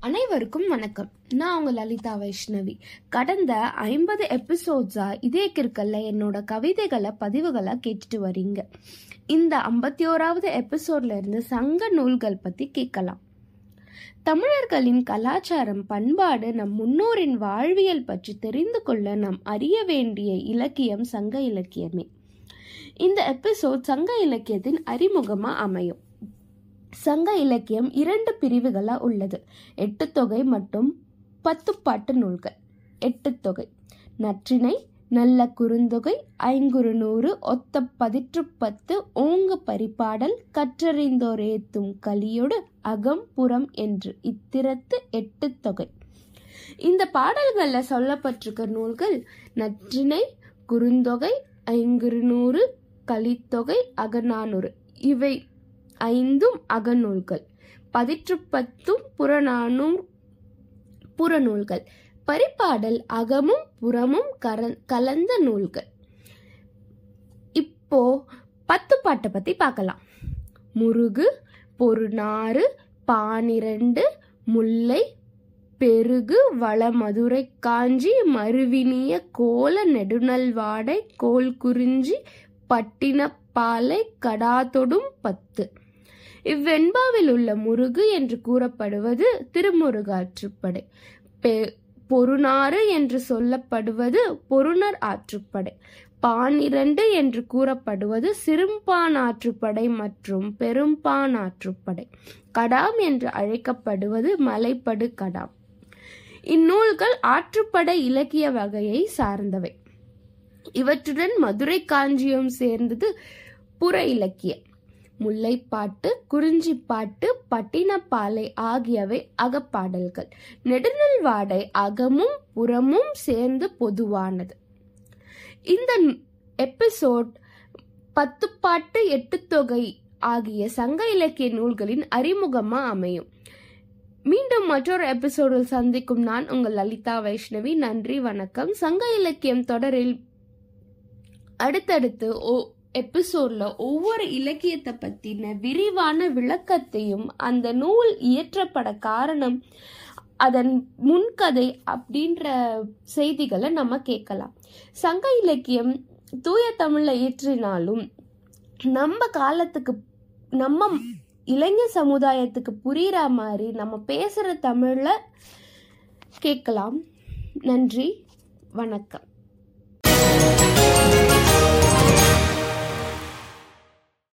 அனைவருக்கும் வணக்கம். நான் உங்க லலிதா வைஷ்ணவி. கடந்த ஐம்பது எபிசோட்ஸா இதே கிற்கல்ல என்னோட கவிதைகளை பதிவுகளாக கேட்டுட்டு வரீங்க. இந்த ஐம்பத்தி ஓராவது எபிசோட்ல இருந்து சங்க நூல்கள் பத்தி கேட்கலாம். தமிழர்களின் கலாச்சாரம் பண்பாடு நம் முன்னோரின் வாழ்வியல் பற்றி தெரிந்து கொள்ள நாம் அறிய வேண்டிய இலக்கியம் சங்க இலக்கியமே. இந்த எபிசோட் சங்க இலக்கியத்தின் அறிமுகமாக அமையும். சங்க இலக்கியம் இரண்டு பிரிவுகளாக உள்ளது. எட்டு தொகை மற்றும் பத்து பாட்டு நூல்கள். எட்டு தொகை. நற்றினை நல்ல குறுந்தொகை ஐங்குறு நூறு ஒத்த பதிற்று பத்து ஓங்கு பரிபாடல் கற்றறிந்தோர் ஏத்தும் கலியோடு அகம் புறம் என்று இத்திரத்து எட்டு தொகை. இந்த பாடல்களில் சொல்லப்பட்டிருக்க நூல்கள் நற்றினை குறுந்தொகை ஐங்குறு நூறு கலித்தொகை அகநானூறு. இவை ஐந்தும் அகநூல்கள். பதிற்றுப்பத்தும் புறநானூர் புறநூல்கள். பரிபாடல் அகமும் புறமும் கலந்த நூல்கள். இப்போ பத்து பாட்டை பத்தி பார்க்கலாம் முருகு பொருநாறு பானிரண்டு முல்லை பெருகு வளமதுரை காஞ்சி மறுவினிய கோல நெடுநல்வாடை கோல் குறிஞ்சி பட்டினப்பாலை கடாதொடும் பத்து. இவ்வெண்பாவில் உள்ள முருகு என்று கூறப்படுவது திருமுருகாற்றுப்படை. பெ- பொருநாறு என்று சொல்லப்படுவது பொருணர் ஆற்றுப்படை. பானிரண்டு என்று கூறப்படுவது சிறும்பான் ஆற்றுப்படை மற்றும் பெரும்பான் ஆற்றுப்படை. கடாம் என்று அழைக்கப்படுவது மலைப்படு கடாம். இந்நூல்கள் ஆற்றுப்படை இலக்கிய வகையை சார்ந்தவை. இவற்றுடன் மதுரை காஞ்சியம் சேர்ந்தது புற இலக்கியம். முல்லைப்பாட்டு குறிஞ்சிப்பாட்டு பட்டினப்பாலை ஆகியவை அகப்பாடல்கள். நெடுநல்வாடை அகமும் புறமும் சேர்ந்து பொதுவானது. இந்த எபிசோட் பத்து பாட்டு எட்டு தொகை ஆகிய சங்க இலக்கிய நூல்களின் அறிமுகமா அமையும். மீண்டும் மற்றொரு எபிசோடில் சந்திக்கும் நான் உங்கள் லலிதா வைஷ்ணவி. நன்றி வணக்கம். சங்க இலக்கியம் தொடரில் அடுத்தடுத்து ஓ எபிசோட்ல ஒவ்வொரு இலக்கியத்தை பத்தின விரிவான விளக்கத்தையும் அந்த நூல் இயற்றப்பட காரணம் அதன் முன்கதை அப்படின்ற செய்திகளை நம்ம கேட்கலாம். சங்க இலக்கியம் தூய தமிழ்ல இயற்றினாலும் நம்ம காலத்துக்கு நம்ம இளைஞர் சமுதாயத்துக்கு புரிகிற மாதிரி நம்ம பேசுற தமிழ்ல கேட்கலாம். நன்றி வணக்கம்.